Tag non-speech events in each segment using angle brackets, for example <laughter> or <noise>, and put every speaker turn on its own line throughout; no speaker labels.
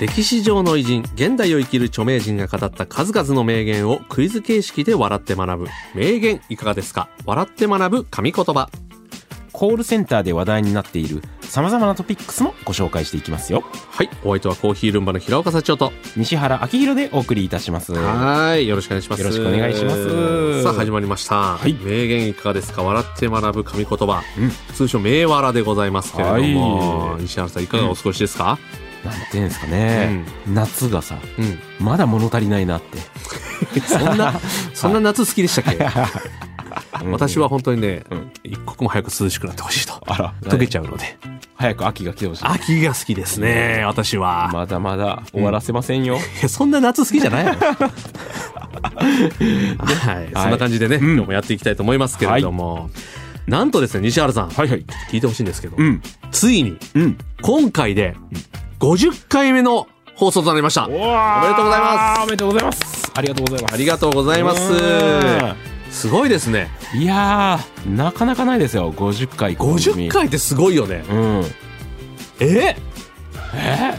歴史上の偉人現代を生きる著名人が語った数々の名言をクイズ形式で笑って学ぶ。名言いかがですか？笑って学ぶ神言葉。
コールセンターで話題になっている様々なトピックスもご紹介していきますよ。
はいお相手はコーヒールンバの平岡社長と。
西原明宏でお送りいたします。
はいよろしくお願いします。
よろしくお願いします。
さあ始まりました、
はい。
名言いかがですか？笑って学ぶ神言葉、
うん。
通称名わらでございますけれども、
はい。
西原さんいかがお過ごしですか、
なんていうんですかね、夏がさ、
うん。
まだ物足りないなって。
そんな <laughs> そんな夏好きでしたっけ、
うん <laughs>
私は本当にね、
うん。
一刻も早く涼しくなってほしいと。
あら、
溶けちゃうので。
早く秋が来てほしい。
秋が好きですね私は、
まだまだ終わらせませんよ。
そんな夏好きじゃないの <laughs> はい、そんな感じでね、
うん。
今日もやっていきたいと思いますけれども、なんとですね西原さん、
はいはい。
聞いてほしいんですけど、
うん。
ついに
うん。
今回で50回目の放送となりました。
おめ
でとうございます。
おめでとうございます。ありがとうございます。
ありがとうございます
うん
すごいですね。
いやー、なかなかないですよ。50回。
50回ってすごいよね。
うん。
え？
え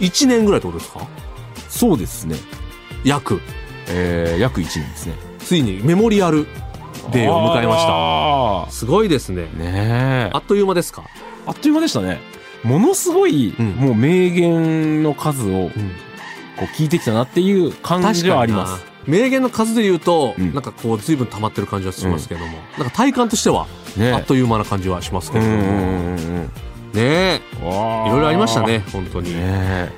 ？1年ぐらいってことですか？
そうですね。
約。
えー、約1年ですね。
ついにメモリアルデーを迎えました。
た
すごいですね。
ねえ。
あっという間ですか？
あっという間でしたねものすごい、
うん。
もう名言の数を
うん。
こう聞いてきたなっていう感じではあります。
名言の数で言うと、
うん。
なんかこう随分溜まってる感じはしますけども、なんか体感としては
ね。
あっという間な感じはしますけれども、
うんうんうんうん。
ねえ。いろいろありましたね本当に、
ね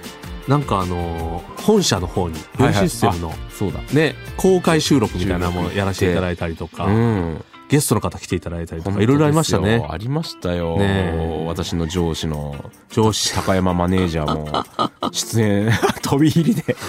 なんかあのー本社の方にベルシステムの、
えそうだ。
ね公開収録みたいなものやらせていただいたりとか、
うん
ゲストの方来ていただいたりとかいろいろありましたね。
ありましたよ、
ねえ。
私の上司の
上司。
高山マネージャーも <laughs> 出演 <laughs> 飛び入りで。<laughs>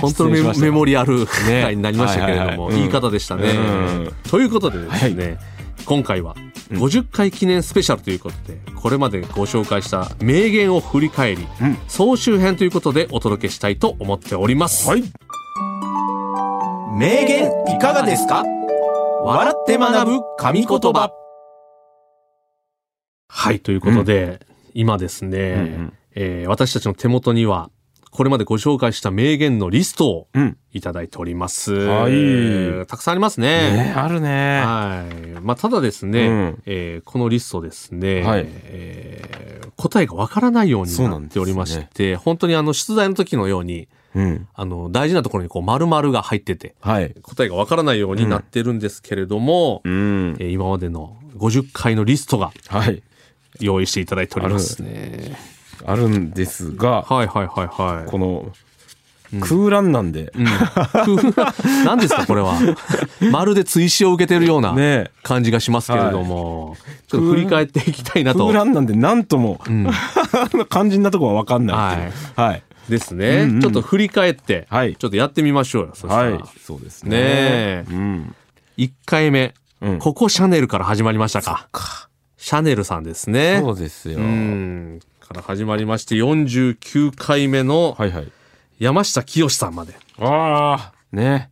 本当のメモリアル
ね。
回になりましたけれども、
はいはいはい。
いい方でしたね、
うん。
ということでですね、今回は
うん。
50回記念スペシャルということでこれまでご紹介した名言を振り返り、
うん。
総集編ということでお届けしたいと思っております、
はい
名言いかがですか？笑って学ぶ神言葉。
はい、ということで、今ですね、
うんうん。
えー私たちの手元には、これまでご紹介した名言のリストを
うん。
いただいております。
はい。
たくさんありますね。
ねあるね。
はい。まあ、ただですね、
うん。
えーこのリストですね、
はい。
えー答えがわからないように
な
っておりまし
ん
て、本当にあの、出題の時のように、
うん。
あの、大事なところにこう、丸々が入ってて、
はい。
答えがわからないようになってるんですけれども、
うん。
えー今までの50回のリストが
はい。
用意していただいておりますね。
ある。んですが、
はいはいはいはい。
この空欄なんで、
うん、何ですかこれは。<laughs> まるで追試を受けてるような
ね。
感じがしますけれども、ちょっと振り返っていきたいなと。
空。欄なんで何とも、
うん、<laughs>
肝心なとこは分かんないっていう。はい
ですね、
うんうん。
ちょっと振り返って、
はい。
ちょっとやってみましょうよ。そしたら。
はい。そうですね。
ねえ。
うん。
1回目、
うん。
ここシャネルから始まりましたか。
か。
シャネルさんですね。
そうですよ。
うん。から始まりまして、49回目の
はいはい。
山下清さんまで。
ああね。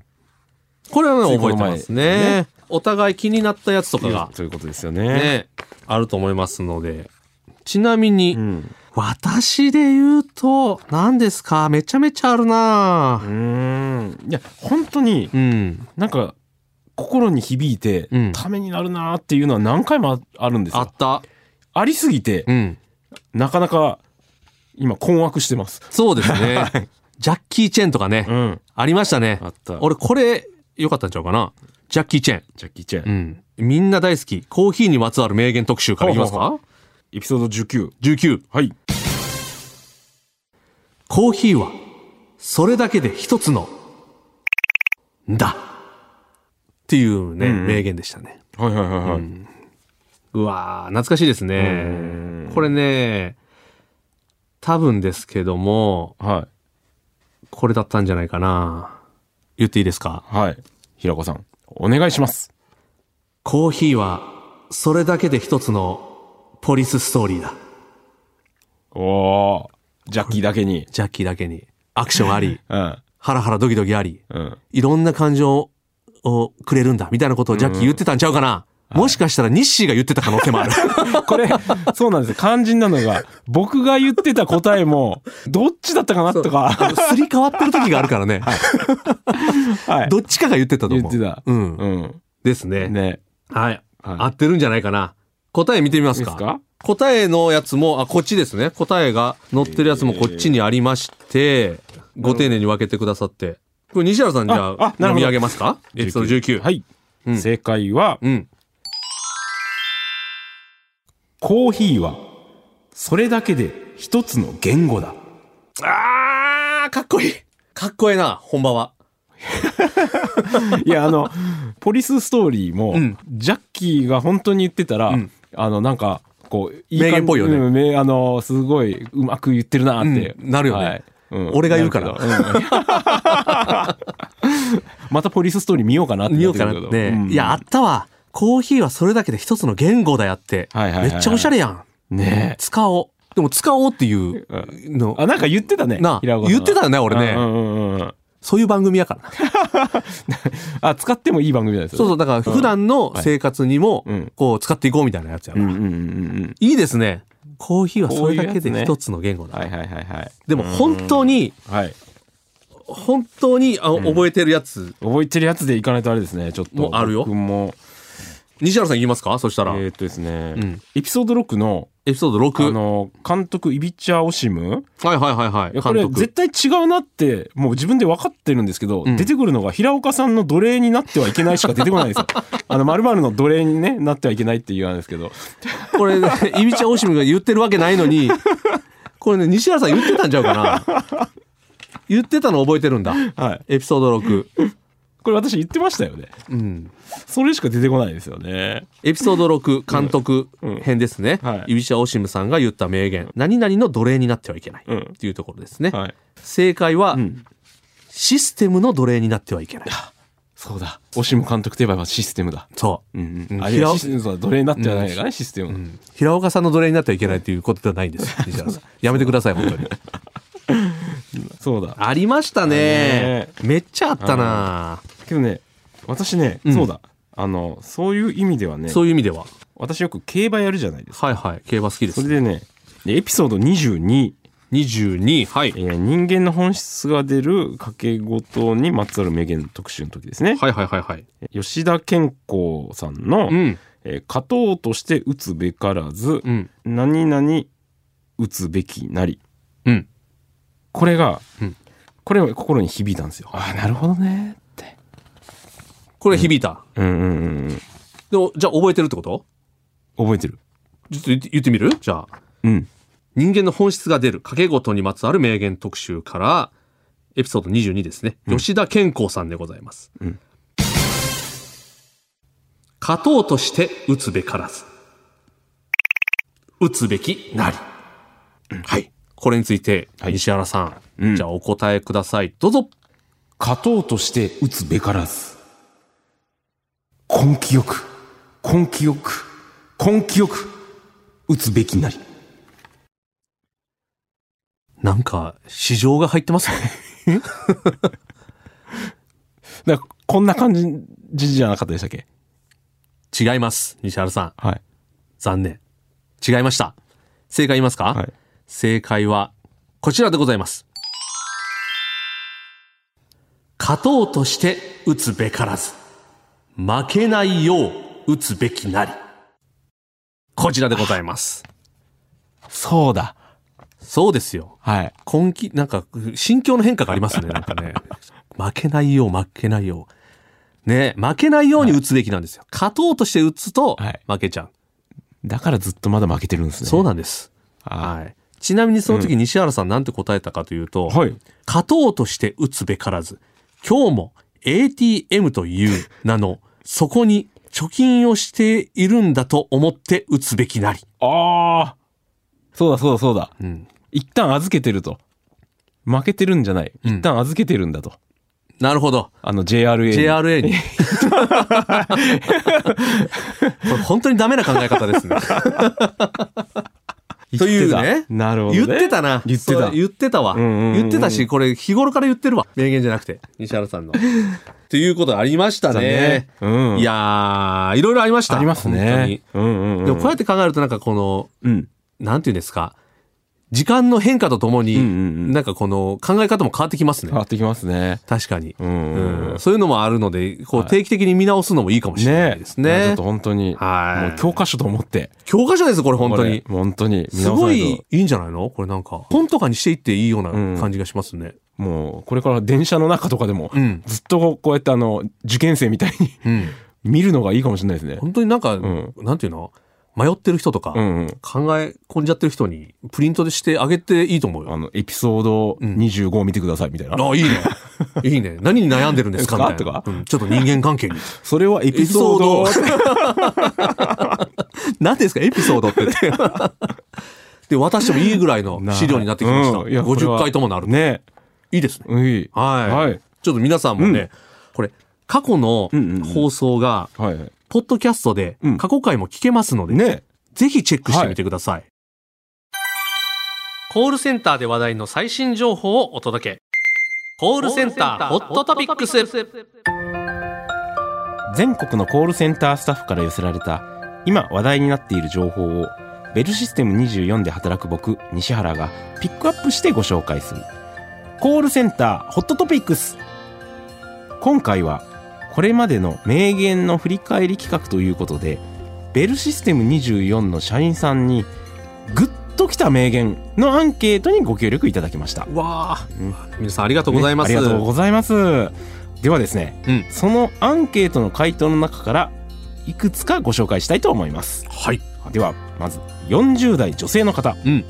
これはね、覚えてますね。
ね。
お互い気になったやつとかが、
ということですよね。
ね、あると思いますので。ちなみに、
うん
私で言うと、何ですか？めちゃめちゃあるな
うーんいや本当に
うん。
なんか心に響いて、
うん
ためになるなーっていうのは何回もああるんですよ
あった。
ありすぎて、
うん。
なかなか今困惑してます
そうですね。<laughs> ジャッキー・チェンとかね、
うん
ありましたね
あ。った
俺、これ、良かったんちゃうかな？ジャッキー・チェン。
ジャッキー・チェン、
うん。みんな大好き。コーヒーにまつわる名言特集からいきますか？
エピソード19
?19。
はい
コーヒーは、それだけで一つの、だ。っていうね、
うんうん
名言でしたね。
はいはいはいはい、
うわー、懐かしいですね。これね、多分ですけども、
はい。
これだったんじゃないかな。言っていいですか？
はい。平子さん、お願いします。
コーヒーは、それだけで一つのポリスストーリーだ。
おー、ジャッキーだけに。
ジャッキーだけに。アクションあり、<laughs>
うん。
ハラハラドキドキあり、
うん。
いろんな感情をくれるんだ、みたいなことをジャッキー言ってたんちゃうかな。もしかしたらニッシーが言ってた可能性もある。<laughs>
これ、そうなんですよ。肝心なのが、僕が言ってた答えも、どっちだったかなと
あ
か、
のすり替わってる時があるからね。<laughs>
はい。
どっちかが言ってたと思う。
言ってた
うん。
うん。
ですね。
ね。
はい。
はい
合ってるんじゃないかな。答え見てみますか。答えのやつも、あ、こっちですね。答えが載ってるやつもこっちにありまして、ご丁寧に分けてくださって。これ西原さんじゃあ読み上げますか？エピソード19。
はい。
うん
正解は、
うん。
コーヒーは、それだけで一つの言語だ。
あー、かっこいい。かっこええな、本場は。<laughs>
いや、あの、ポリスストーリーも、
うん
ジャッキーが本当に言ってたら、
うん
あの、なんか、こう、い
名言っぽいよね
うん名あの、すごい、うまく言ってるなって。
うんなるよね
はいうん
俺が言うから
なるけどうん <laughs> またポリスストーリー見ようかなって
見ようかな
ってるけど
ね、
うん
いや、あったわ。コーヒーはそれだけで一つの言語だやって。
はいはいはいはい
めっちゃおしゃれやん。
ねえ
使おう。でも使おうっていうの。
あ、なんか言ってたね。
なあ
平岡さん
言ってたよね俺ね
うんうんうんうん。
そういう番組やからな。<laughs>
あ、使ってもいい番組なんですよ。
そうそう、だから普段の生活にも
うん、
こう使っていこうみたいなやつやから。
うんうんうんうん
いいですね。コーヒーはそれだけで一つの言語
うん。
だ。
はいはいはいはい。
でも本当に、
はい。
本当にあ覚えてるやつ、
覚えてるやつでいかないとあれですね。ちょっと。
もうあるよ
僕も。
西原さん言いますか？そしたら、
えーっとですね、
うん
エピソード6の、
エピソード6。
あの、監督イビチャ・オシム？
はいはいはいはい。
いやこれ絶対違うなって、もう自分で分かってるんですけど、
うん
出てくるのが平岡さんの奴隷になってはいけないしか出てこないんですよ。<laughs> あの、〇〇の奴隷にね、なってはいけないっていうあれですけど。
これ、ね、イビチャ・オシムが言ってるわけないのに、<laughs> これね、西原さん言ってたんちゃうかな？言ってたの覚えてるんだ。
はい。
エピソード6。
これ私言ってましたよね。
うん。
それしか出てこないですよね。
エピソード6監督編ですね。
うんはい
イビオシムさんが言った名言。何々の奴隷になってはいけない。
うん
っていうところですね。
はい。
正解は、
うん。
システムの奴隷になってはいけない。
そうだ。オシム監督といえばシステムだ。
そう。
うん
う
うんん。あ、いや、
平
システム、そうだ奴隷になってはないからね、システム。
うん平岡さんの奴隷になってはいけないっていうことではないんです。<laughs> やめてください、本当に。<laughs>
そうだ。
ありましたね。めっちゃあったな、
けどね、私ね、
うん
そうだ。あの、そういう意味ではね、
そういう意味では。
私よく競馬やるじゃないですか。
はいはい。競馬好きです。
それでね、でエピソード22、
22。はい。
えー人間の本質が出る掛け事にまつわる名言特集の時ですね。
はいはいはいはい。
吉田健康さんの、
うん。
えー勝とうとして打つべからず、
うん。
何々打つべきなり。
うん。
これが、
うん
これは心に響いたんですよ。ああ、なるほどね。
これ響いた。
うんうんうんうん。
でも、じゃあ覚えてるってこと？
覚えてる。
ちょっと言って言ってみる？じゃあ。
うん。
人間の本質が出る掛け事にまつわる名言特集から、エピソード22ですね。吉田健康さんでございます。
うん
勝とうとして打つべからず。打つべきなり。はい。これについて、
はい
西原さん、
うん
じゃあお答えください。どうぞ。
勝とうとして打つべからず。根気よく、根気よく、根気よく、打つべきなり。
なんか、市場が入ってますね。<laughs>
こんな感じじゃなかったでしたっけ？
違います。西原さん。
はい。
残念。違いました。正解言いますか、
はい。
正解は、こちらでございます。勝とうとして打つべからず。負けないよう打つべきなり。こちらでございます。
そうだ。
そうですよ。
はい。
根気、なんか、心境の変化がありますね、なんかね。<laughs> 負けないよう、負けないよう。ね、負けないように打つべきなんですよ。勝とうとして打つと
はい、
負けちゃう。
だからずっとまだ負けてるんですね。
そうなんです。
は
はい。ちなみにその時西原さんなんて答えたかというと、
い。はい。
勝とうとして打つべからず、今日も ATM という名の、そこに貯金をしているんだと思って打つべきなり。
ああ。そうだそうだそうだ。
うん。
一旦預けてると。負けてるんじゃない。
うん
一旦預けてるんだと。
なるほど。
あの JRA に。
JRA に。<laughs> これ本当にダメな考え方ですね。というね
なるほど、ね。
言ってたな。
言ってた
言ってたわ。
うんうんうん
言ってたし、これ日頃から言ってるわ。名言じゃなくて。西原さんの。<laughs> ということありましたね。
うん。
いやー、いろいろありました。
ありますね。うんうんうん。
本当に。でもこうやって考えるとなんかこの、
うん。
なんていうんですか。時間の変化とともに、
うんうんうん
なんかこの考え方も変わってきますね
変。わってきますね。
確かに。
うんうん
うんそういうのもあるので、こう定期的に見直すのもいいかもしれないです
ちょ
ね
っと。本当に、
はい
もう教科書と思って。
教科書です、これ本当に。
これ本当に見
す
直さないと。
ごいいいんじゃないの？これなんか。本とかにしていっていいような感じがしますね。
もう、これから電車の中とかでも、
うん。
ずっとこうやってあの、受験生みたいに
うん。<laughs>
見るのがいいかもしれないですね。
本当になんか、
ん
なんていうの？迷ってる人とか、
うんうん。
考え込んじゃってる人にプリントでしてあげていいと思うよ。
あの、エピソード25を見てくださいみたいな。
あ、いいね。<laughs> いいね。何に悩んでるんですか？みたいな。
とか？
うんちょっと人間関係に。
それはエピソード。<laughs>
何ですか？エピソードって。<laughs> で、渡してもいいぐらいの資料になってきました。
うんいやこれは
50回ともなる。
ね。
いいですね。
うんいい。
はい。
はい。
ちょっと皆さんもね、これ、過去の
うんうんうん
放送が、
はいはい。
ポッドキャストで
うん
過去回も聞けますので、
ね。
ぜひチェックしてみてください。コールセンターで話題の最新情報をお届け。コールセンターホットトピックス。
全国のコールセンタースタッフから寄せられた今話題になっている情報をベルシステム24で働く僕西原がピックアップしてご紹介するコールセンターホットトピックス今回はこれまでの名言の振り返り企画ということでベルシステム24の社員さんにグッときた名言のアンケートにご協力いただきました。
わあ、
うん
皆さんありがとうございます。
ねありがとうございます。ではですね、
うん。
そのアンケートの回答の中からいくつかご紹介したいと思います。
はい。
ではまず40代女性の方、
うん。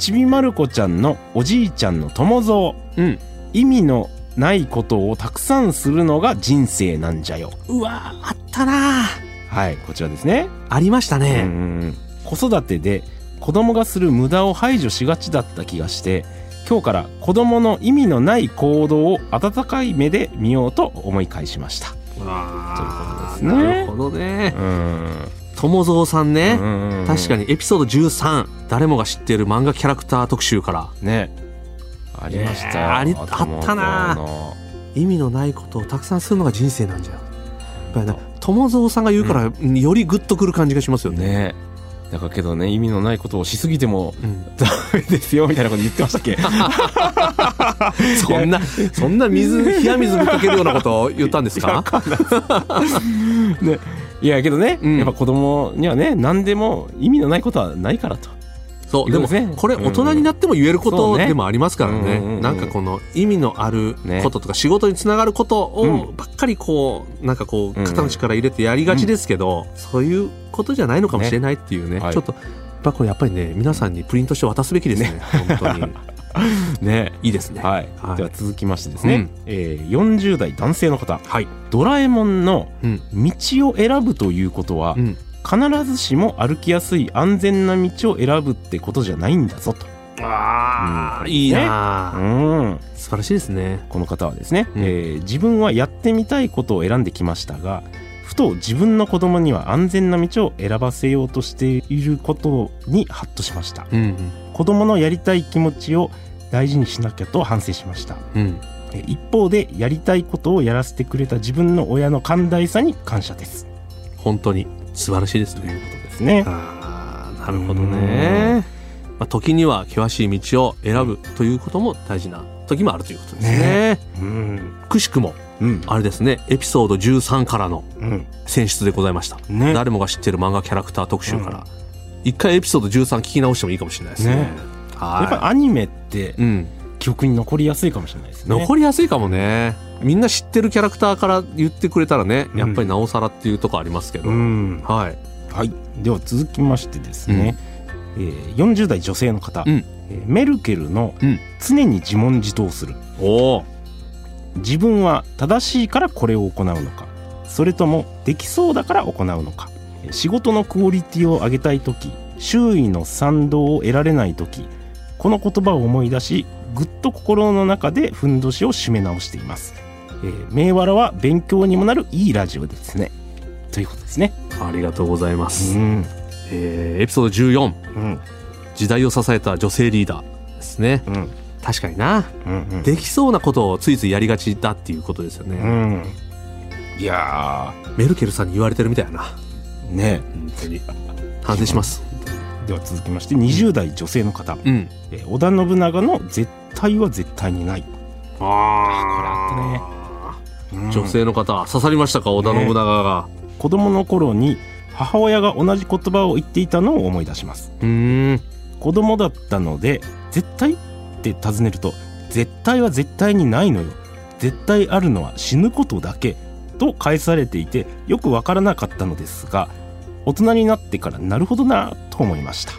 ちびまる子ちゃんのおじいちゃんの友蔵。
うん。
意味のないことをたくさんするのが人生なんじゃよ。
うわあったな。
はいこちらですね、
ありました
うんう
ね。
ん。子育てで子供がする無駄を排除しがちだった気がして今日から子供の意味のない行動を温かい目で見ようと思い返しました。
わあ
ということですね。
なるほどね。
うん。
友蔵さんね。
うん
確かにエピソード13、誰もが知っている漫画キャラクター特集から、
ねありましたよ、
えーあり
頭
あったな。
の
意味のないことをたくさんするのが人生なんじゃ。やっぱりね、友蔵さんが言うから、よりグッとくる感じがしますよね。
ね。だからけどね意味のないことをしすぎても
うん。
ダメですよみたいなこと言ってましたっけ？<laughs>
そんな、そんな水、冷や水ぶっかけるようなことを言ったんですか？
ね。いやけどね、
うん。
やっぱ子供にはね何でも意味のないことはないからと
そう、でも
こ
れ大人になっても言えることでもありますから。ねなんかこの意味のあることとか仕事につながることをばっかりこう、なんかこう、
うん
肩の力入れてやりがちですけど、そういうことじゃないのかもしれないっていうね。
はい
ちょっと、やっぱこれやっぱりね、皆さんにプリントして渡すべきですね。本当に。<laughs>
ね
いいですね。
はい、
はい
では続きましてですね、
うん
えー40代男性の方
はい。
ドラえもんの
うん。
道を選ぶということは、
うん。
必ずしも歩きやすい安全な道を選ぶってことじゃないんだぞと。
ああ、
うん
いいな
う
ー、
ん。
素晴らしいですね。
この方はですね、
うん
えー自分はやってみたいことを選んできましたが、ふと自分の子供には安全な道を選ばせようとしていることにハッとしました。
うん。
子供のやりたい気持ちを大事にしなきゃと反省しました。
うん。
えー一方でやりたいことをやらせてくれた自分の親の寛大さに感謝です。
本当に素晴らしいですね。
ですね。
ああ、なるほどね。まあ、時には険しい道を選ぶということも大事な時もあるということですね。
うん。
くしくも、
うん。
あれですね、エピソード13からの
うん。
選出でございました。
ね。
誰もが知っている漫画キャラクター特集から、一回エピソード13聞き直してもいいかもしれないですね。
ねやっぱり
は
アニメって
い。うん。
記憶に残りやすいかもしれないですね。
残りやすいかもね。みんな知ってるキャラクターから言ってくれたらね、やっぱりなおさらっていうとこありますけど。
うん。
はい。
はい。では続きましてですね、えー40代女性の方、
うん
えーメルケルの
うん
常に自問自答する。
おお。
自分は正しいからこれを行うのか、それともできそうだから行うのか。えー仕事のクオリティを上げたいとき、周囲の賛同を得られないとき、この言葉を思い出しぐっと心の中でふんどしを締め直しています、えー、名わらは勉強にもなるいいラジオですねということですね
ありがとうございます。
ん
えーエピソード14、
うん
時代を支えた女性リーダーですね。
うん
確かにな。
うんうん
できそうなことをついついやりがちだっていうことですよね。
うんいや
メルケルさんに言われてるみたいやな。
ーね
本当に。反省します。
では続きまして20代女性の方、
うん。
えー織田信長の絶対は絶対にない、
あ
これあったね
女性の方、刺さりましたか織田信長が。
子供の頃に母親が同じ言葉を言っていたのを思い出します
うーん。
子供だったので絶対って尋ねると絶対は絶対にないのよ絶対あるのは死ぬことだけと返されていてよくわからなかったのですが大人になってからなるほどなと思いました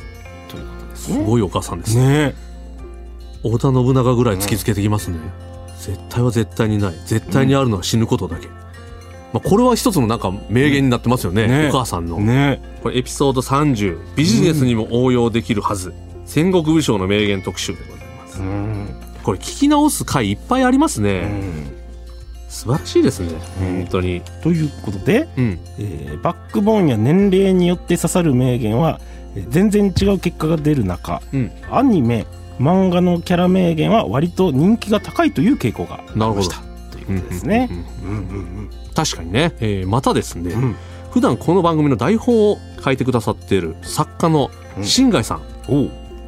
ということですね
すごいお母さんですね。
ね
織田信長ぐらい突きつけてきますね。絶対は絶対にない。絶対にあるのは死ぬことだけ。まあ、これは一つのなんか名言になってますよね。
ね
お母さんの。
ね
これエピソード30。ビジネスにも応用できるはず。戦国武将の名言特集でございます。
うん
これ聞き直す回いっぱいあります
う
ね。
ん
素晴らしいですね。
うん
本当に。
ということで、
うん。
えーバックボーンや年齢によって刺さる名言はえー全然違う結果が出る中
うん。
アニメ漫画のキャラ名言は割と人気が高いという傾向がありましたということですね。
確かにね。えーまたですね、
うん。
普段この番組の台本を書いてくださっている作家の
うん。
新海さん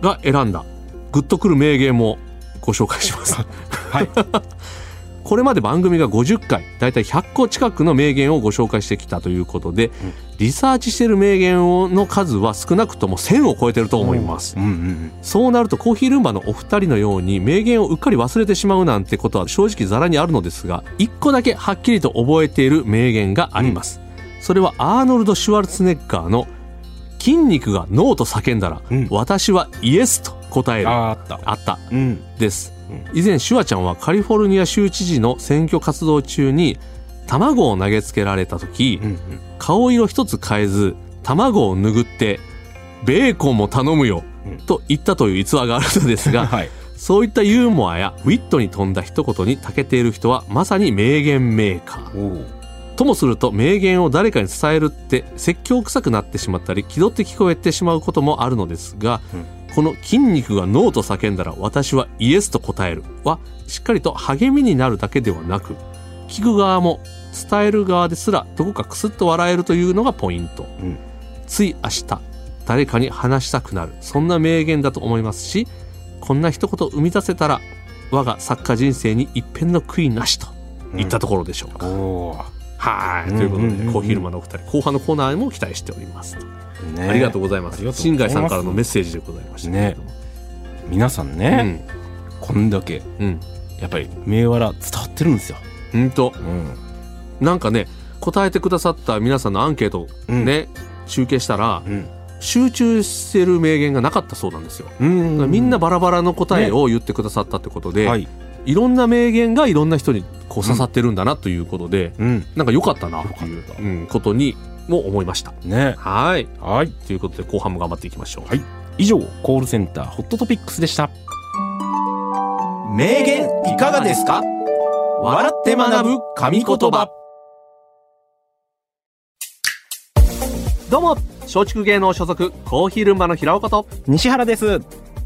が選んだグッとくる名言もご紹介します。<laughs>
はい
これまで番組が50回、だいたい100個近くの名言をご紹介してきたということで、リサーチしている名言をの数は少なくとも1000を超えてると思います。
うんうん
そうなるとコーヒールンバのお二人のように名言をうっかり忘れてしまうなんてことは正直ザラにあるのですが、一個だけはっきりと覚えている名言があります。それはアーノルド・シュワルツェネッガーの筋肉がノーと叫んだら、
うん
私はイエスと答える。
あった
あった。
うん
です
う。
以前、シュワちゃんはカリフォルニア州知事の選挙活動中に卵を投げつけられた時、
うんうん。
顔色一つ変えず、卵を拭って、ベーコンも頼むよ、
うん。
と言ったという逸話があるのですが、<laughs>
はい。
そういったユーモアやウィットに富んだ一言に長けている人はまさに名言メーカー。ともすると名言を誰かに伝えるって説教臭くなってしまったり気取って聞こえてしまうこともあるのですが、この筋肉がノーと叫んだら私はイエスと答えるはしっかりと励みになるだけではなく聞く側も伝える側ですらどこかクスッと笑えるというのがポイント、
うん。
つい明日誰かに話したくなる。そんな名言だと思いますしこんな一言生み出せたら我が作家人生に一片の悔いなしといったところでしょうか、
おー。
はい、
うん
ということで、
うん。うんうん
コーヒールマのお二人後半のコーナーも期待しております、
ね。
ありがとうございます。新海さんからのメッセージでございましたけれども。
皆さんね、こんだけ
うん。うん
やっぱり銘柄伝わってるんですよ、
うんと
うん。
なんかね答えてくださった皆さんのアンケート
うん。
ね、集計したら
うん。
集中してる名言がなかったそうなんですよ、
うん。
みんなバラバラの答えを言ってくださったってことで、
はい。
い、ろんな名言がいろんな人にこう刺さってるんだなということで、
うん。
なんか良かったなっていうことにも思いました。
ね。
はい。
はい。
ということで後半も頑張っていきましょう、
はい。以上コールセンターホットトピックスでした。
名言いかがですか？笑って学ぶ神言葉。
どうも松竹芸能所属コーヒールンバの平岡と。
西原です。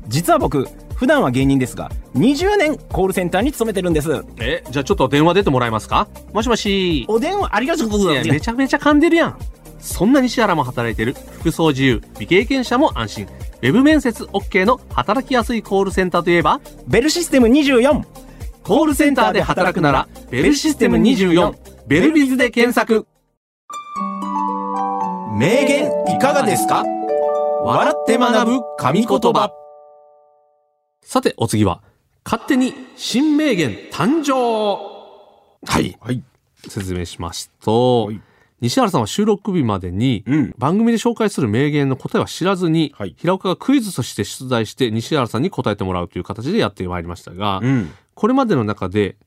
実は僕普段は芸人ですが20年コールセンターに勤めてるんです。
えじゃあちょっと電話出てもらえますか？もしもし。
お電話ありがとうございます。
めちゃめちゃ噛んでるやん。そんな西原も働いてる。服装自由。未経験者も安心。ウェブ面接 OK の働きやすいコールセンターといえば？
ベルシステム24
コールセンターで働くならベルシステム24ベルビズで検索。
名言いかがですか？笑って学ぶ神言葉
さてお次は勝手に新名言誕生。はい。
はい。
説明しますと、
はい。
西原さんは収録日までに、
うん。
番組で紹介する名言の答えは知らずに、
はい。
平岡がクイズとして出題して西原さんに答えてもらうという形でやってまいりましたが、
うん。
これまでの中で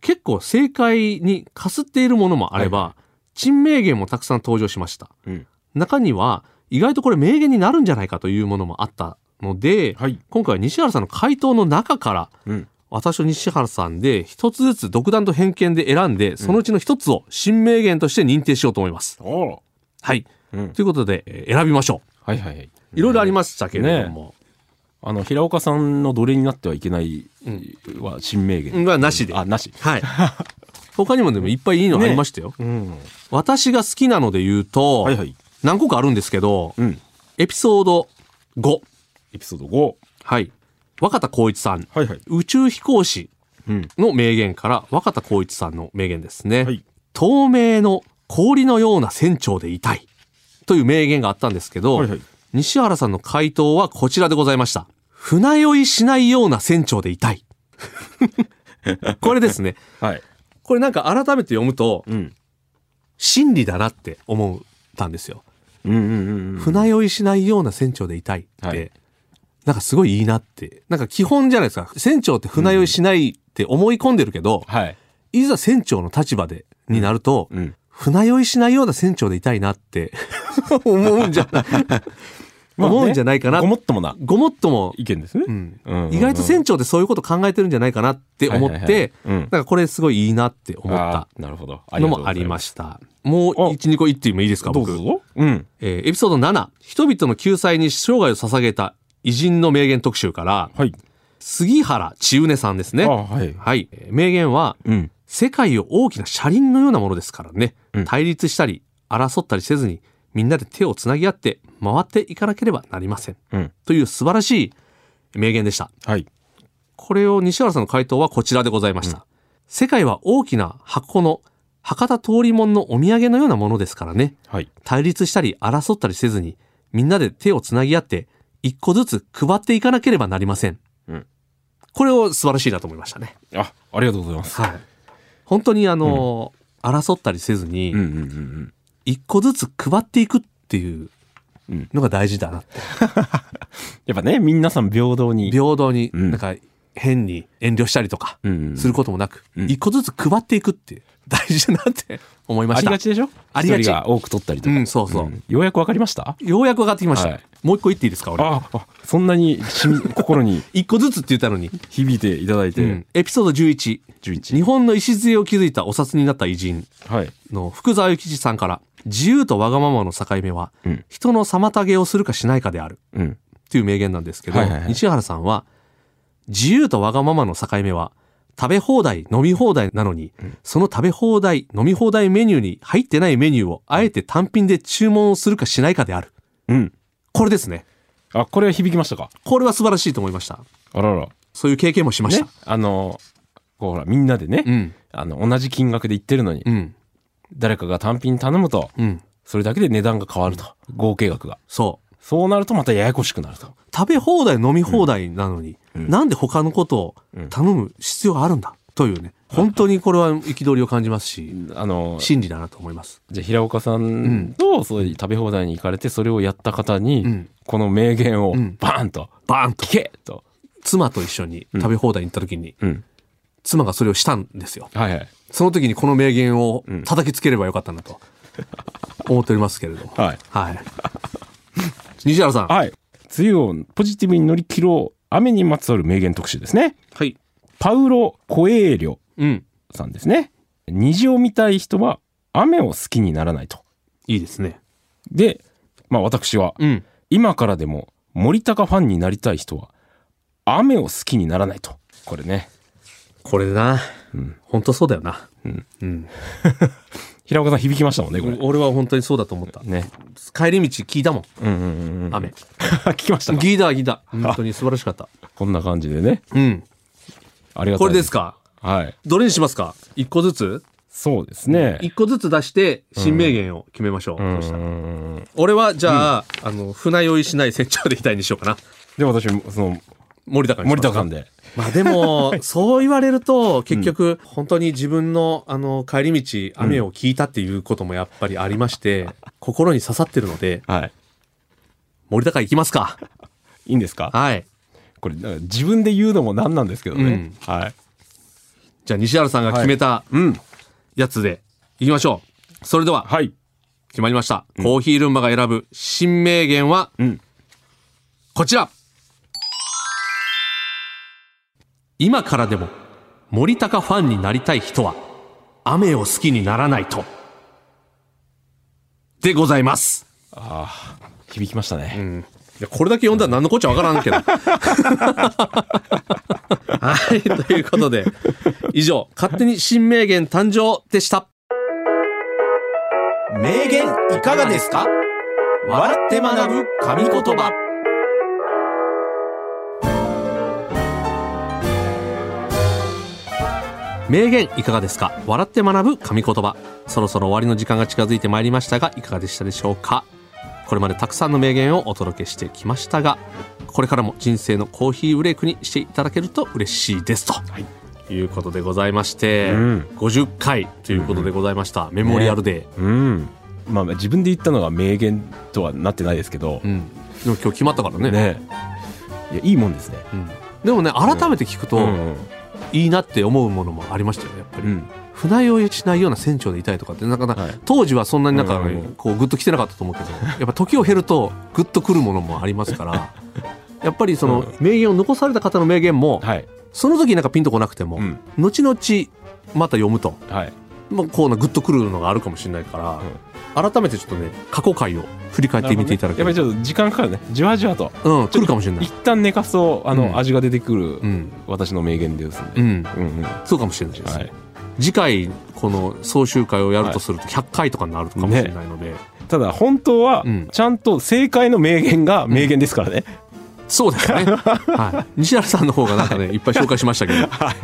結構正解にかすっているものもあれば、珍名言もたくさん登場しました。
うん。
中には意外とこれ名言になるんじゃないかというものもあったので、
はい。
今回は西原さんの回答の中から、
うん。
私と西原さんで一つずつ独断と偏見で選んで、そのうちの一つを新名言として認定しようと思います。
おら。
はい。
うん。
ということで、えー選びましょ
はいはいはい。
う。いろいろありましたけれども、
あの、平岡さんの奴隷になってはいけないは新名言。
はなしで。
あ、なし。
はい。<laughs> 他にもでもいっぱいいいのありましたよ。
うん。
私が好きなので言うと、
はいはい。
何個かあるんですけど、
うん。
エピソード5。
エピソード5。
はい。若田光一さん。
はいはい。
宇宙飛行士
うん。
の名言から若田光一さんの名言ですね。
はい。
透明の氷のような船長でいたい。という名言があったんですけど、
はいはい。
西原さんの回答はこちらでございました。船酔いしないような船長でいたい。<laughs> これですね。
はい。
これなんか改めて読むと、
うん。
真理だなって思ったんですよ。
うんうんうんうん。
船酔いしないような船長でいたいって、
はい
なんかすごいいいなって。なんか基本じゃないですか。船長って船酔いしないって思い込んでるけど、
はい。
いざ船長の立場で、になると、
うん。
船酔いしないような船長でいたいなって <laughs> 思うんじゃない、<laughs> 思うんじゃないかな。
ごもっともな
ごもっとも、
意見ですね。
うん
うん
意外と船長ってそういうこと考えてるんじゃないかなって思って、
はいはいはいうん
なんかこれすごいいいなって思った
なるほど。
のもありま
し
した。もう1、2個言ってもいいですか僕？
どうぞ。うん。
えーエピソード7、人々の救済に生涯を捧げた偉人の名言特集から、
はい。
杉原千畝さんですね。
あはい。
はい。えー名言は、
うん。
世界を大きな車輪のようなものですからね。
うん
対立したり、争ったりせずに、みんなで手をつなぎ合って回っていかなければなりません。
うん。
という素晴らしい名言でした。
はい。
これを西原さんの回答はこちらでございました。世界は大きな箱の博多通りもんのお土産のようなものですからね。
はい。
対立したり争ったりせずに、みんなで手をつなぎ合って、一個ずつ配っていかなければなりません。
うん
これを素晴らしいなと思いましたね。
あ、ありがとうございます。
はい。本当にあの、争ったりせずに、
うんうんうんうん。
一個ずつ配っていくっていう
うん
のが大事だなって。<laughs>
やっぱね、皆さん平等に。
平等に、
うん
なんか変に遠慮したりとか
うんうん
することもなく、
うん
一個ずつ配っていくって <laughs> 大事だなって思いました
ありが。ちでしょ？
ありがち
が多く取ったりとか。
うんそうそう
ようやくわかりました？
ようやく分かってきました。
はい
もう一個言っていいですか俺。
ああ、そんなに <laughs> 心に
一個ずつって言ったのに。
響いていただいて。
うんエピソード11。
11。
日本の礎を築いたお札になった偉人
はい。
の福沢諭吉さんから、自由とわがままの境目は、
うん
人の妨げをするかしないかである。
うん。
っていう名言なんですけど、
はいはいはい
西原さんは、自由とわがままの境目は、食べ放題、飲み放題なのに、その食べ放題、飲み放題メニューに入ってないメニューをあえて単品で注文をするかしないかである。
うん。
これですね。
あ、これは響きましたか？
これは素晴らしいと思いました。
あらら。
そういう経験もしまし
ね
た。。
あの、こうほら、みんなでね、
うん。
あの、同じ金額で言ってるのに、
うん。
誰かが単品頼むと、
うん。
それだけで値段が変わると。合計額が。
そう。
そうなるとまたややこしくなると。
食べ放題、飲み放題なのに、なんで他のことを頼む必要があるんだ？というね。本当にこれは憤りを感じますし、
あの、
真理だなと思います。
じゃあ平岡さんと、そういう食べ放題に行かれて、それをやった方に、
うん
この名言を
ん
バーンと、
バーンと
聞。けと。
妻と一緒に食べ放題に行った時に、
うん。
妻がそれをしたんですよ。
はいはい。
その時にこの名言を叩きつければよかったなと <laughs> 思っておりますけれども。
はい。
はい。<laughs> 西原さん。
はい。梅雨をポジティブに乗り切ろう、雨にまつわる名言特集ですね。
はい。
パウロ・コエーリョ
うん。
さんですね。虹を見たい人は雨を好きにならないと。
いいですね。
で、まあ私は、
うん。
今からでも森高ファンになりたい人は雨を好きにならないと。これね。
これな。
ん
本当そうだよな。
うん。
うん。<laughs>
平岡さん響きましたもんね、これ。
俺は本当にそうだと思った。
ね。
帰り道聞いたもん。
うんうんうんうん。
雨。<laughs>
聞きましたか？
聞いた聞いた。本当に素晴らしかった。
こんな感じでね。
うん。
ありがとう
これですか？
はい。
どれにしますか？一個ずつ？
そうですね。
一個ずつ出して新名言を決めましょう。
うん
そしたら
うん
俺はじゃあ、あの、船酔いしない船長でいたいにしようかな。
で、私、その、
森高に
森高さんで。
まあでも、そう言われると、結局、本当に自分の、あの、帰り道、雨を聞いたっていうこともやっぱりありまして、心に刺さってるので、
はい。
森高行きますか。
いいんですか？
はい。
これ、自分で言うのもなんなんですけどね。はい。
じゃあ、西原さんが決めた
うん。
やつで、行きましょう。それでは、
はい。
決まりました。コーヒールンバが選ぶ新名言は、
うん。
こちら。今からでも森高ファンになりたい人は雨を好きにならないと。でございます。
ああ、響きましたね。
いやこれだけ読んだら何のこっちゃわからんけど。<laughs> はい、ということで、以上、勝手に新名言誕生でした。
名言いかがですか？笑って学ぶ神言葉
名言いかがですか？笑って学ぶ神言葉。そろそろ終わりの時間が近づいてまいりましたが、いかがでしたでしょうか？これまでたくさんの名言をお届けしてきましたが、これからも人生のコーヒーブレイクにしていただけると嬉しいですと。い、うことでございまして、
うん
50回ということでございました。メモリアルデー。
うん。まあ、自分で言ったのが名言とはなってないですけど
う、ん。でも今日決まったからね。
ね。いや、いいもんですね。
うんでもね、改めて聞くと、
うん
いいなって思うものもありましたよね、やっぱり。
うん。
船酔いしないような船長でいたいとかってなかなか、
はい
当時はそんなになんか、こうグッと来てなかったと思うけど <laughs> やっぱ時を経るとグッとくるものもありますから <laughs> やっぱりその、
うん
名言を残された方の名言も、
はい。
その時なんかピンとこなくても、
うん
後々また読むと、
はい。
まあ、こうなグッとくるのがあるかもしれないから、改めてちょっとね過去回を振り返ってみていただける
やっぱりちょっと時間かかるね。じわじわと。
うん来るかもしれない
一。旦寝かすと、あの、
うん
味が出てくる、
うん
私の名言ですんで。
うん、
うんうん。
そうかもしれないですね、
はい。
次回この総集会をやるとすると100回とかになるかもしれないので、
ただ、本当は
うん、
ちゃんと正解の名言が名言ですからね。
そうですね。はい。<laughs> 西原さんの方がなんかね、いっぱい紹介しましたけど、
はい。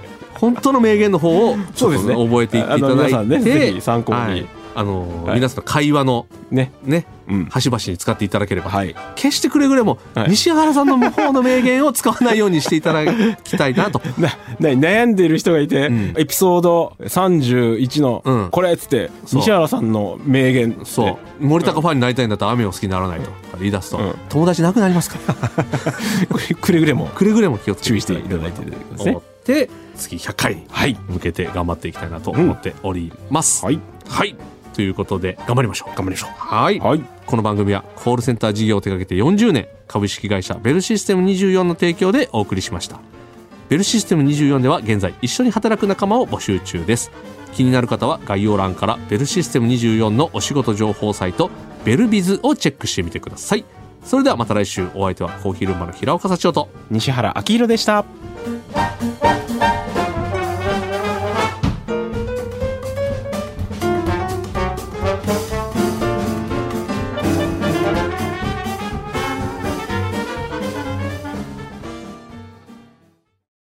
本当の名言の方を、ね、<laughs>
そうですね
覚えていっていただいて、
ねぜひ参考に
はいあのー、
はい
皆さんの会話の
ね。
ね、
うん。
端々に使っていただければ、
はい。
決してくれぐれも、
はい
西原さんの方の名言を使わないようにしていただきたいなと。<laughs>
悩んでる人がいて、
うん
エピソード31の、
うん
これっつって、西原さんの名言。
そう。森高ファンになりたいんだったら雨を好きにならないと言い出すと、
うん
友達なくなりますから。<laughs>
くれぐれも
くれぐれも気をつけ
注意していただいてですね
思。って、次100回に
はい。
向けて頑張っていきたいなと思っております。
はい。
はい。ということで、頑張りましょう。
頑張りましょ
はい。
う。はい。
この番組はコールセンター事業を手掛けて40年、株式会社ベルシステム24の提供でお送りしました。ベルシステム24では現在一緒に働く仲間を募集中です。気になる方は概要欄からベルシステム24のお仕事情報サイト、ベルビズをチェックしてみてください。それではまた来週お相手はコーヒールームの平岡幸男と
西原明宏でした。